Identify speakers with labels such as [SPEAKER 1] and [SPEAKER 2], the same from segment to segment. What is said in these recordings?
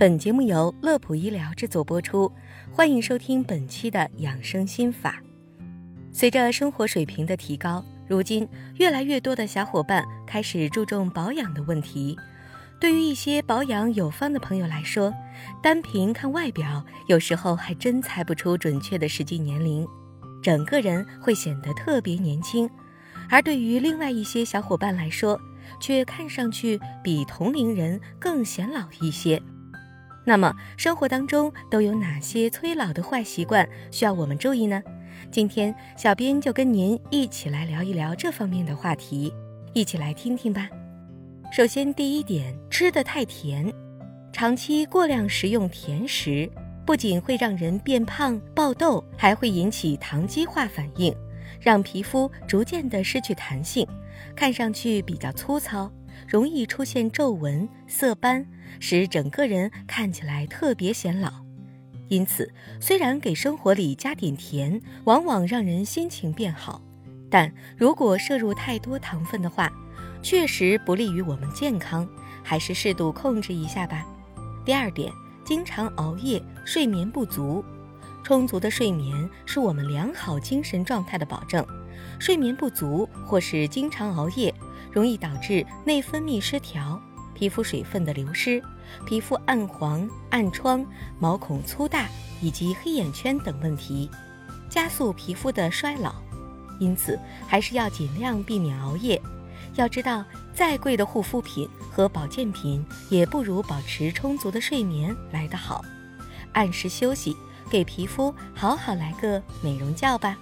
[SPEAKER 1] 本节目由乐普医疗制作播出，欢迎收听本期的养生心法。随着生活水平的提高，如今越来越多的小伙伴开始注重保养的问题。对于一些保养有方的朋友来说，单凭看外表，有时候还真猜不出准确的实际年龄，整个人会显得特别年轻；而对于另外一些小伙伴来说，却看上去比同龄人更显老一些。那么，生活当中都有哪些催老的坏习惯需要我们注意呢？今天，小编就跟您一起来聊一聊这方面的话题，一起来听听吧。首先，第一点，吃的太甜，长期过量食用甜食，不仅会让人变胖、爆痘，还会引起糖基化反应，让皮肤逐渐的失去弹性，看上去比较粗糙，容易出现皱纹、色斑，使整个人看起来特别显老。因此，虽然给生活里加点甜，往往让人心情变好，但如果摄入太多糖分的话，确实不利于我们健康，还是适度控制一下吧。第二点，经常熬夜、睡眠不足。充足的睡眠是我们良好精神状态的保证。睡眠不足或是经常熬夜，容易导致内分泌失调、皮肤水分的流失、皮肤暗黄、暗疮、毛孔粗大以及黑眼圈等问题，加速皮肤的衰老。因此，还是要尽量避免熬夜。要知道，再贵的护肤品和保健品也不如保持充足的睡眠来得好。按时休息，给皮肤好好来个美容觉吧。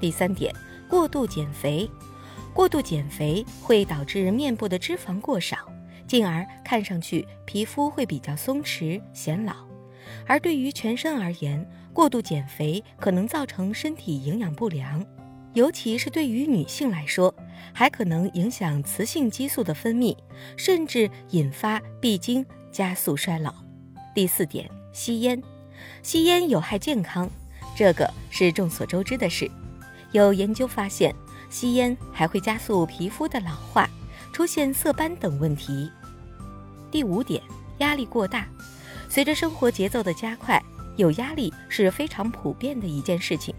[SPEAKER 1] 第三点，过度减肥。过度减肥会导致面部的脂肪过少，进而看上去皮肤会比较松弛显老。而对于全身而言，过度减肥可能造成身体营养不良。尤其是对于女性来说，还可能影响雌性激素的分泌，甚至引发闭经，加速衰老。第四点，吸烟，吸烟有害健康，这个是众所周知的事。有研究发现，吸烟还会加速皮肤的老化，出现色斑等问题。第五点，压力过大，随着生活节奏的加快，有压力是非常普遍的一件事情。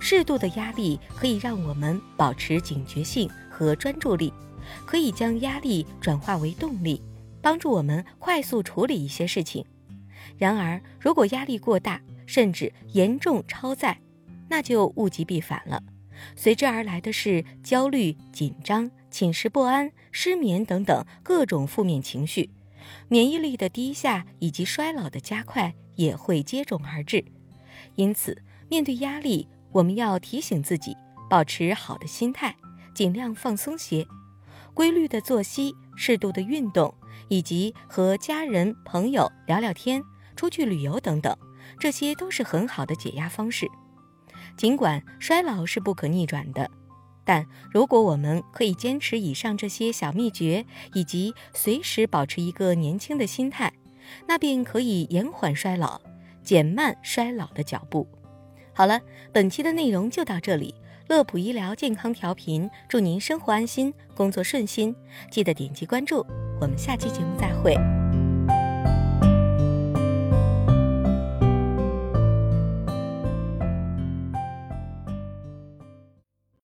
[SPEAKER 1] 适度的压力可以让我们保持警觉性和专注力，可以将压力转化为动力，帮助我们快速处理一些事情。然而，如果压力过大，甚至严重超载，那就物极必反了，随之而来的是焦虑、紧张、寝食不安、失眠等等各种负面情绪，免疫力的低下以及衰老的加快也会接踵而至。因此，面对压力，我们要提醒自己，保持好的心态，尽量放松些，规律的作息，适度的运动，以及和家人朋友聊聊天、出去旅游等等，这些都是很好的解压方式。尽管衰老是不可逆转的，但如果我们可以坚持以上这些小秘诀，以及随时保持一个年轻的心态，那便可以延缓衰老，减慢衰老的脚步。好了，本期的内容就到这里。乐普医疗健康调频，祝您生活安心，工作顺心。记得点击关注，我们下期节目再会。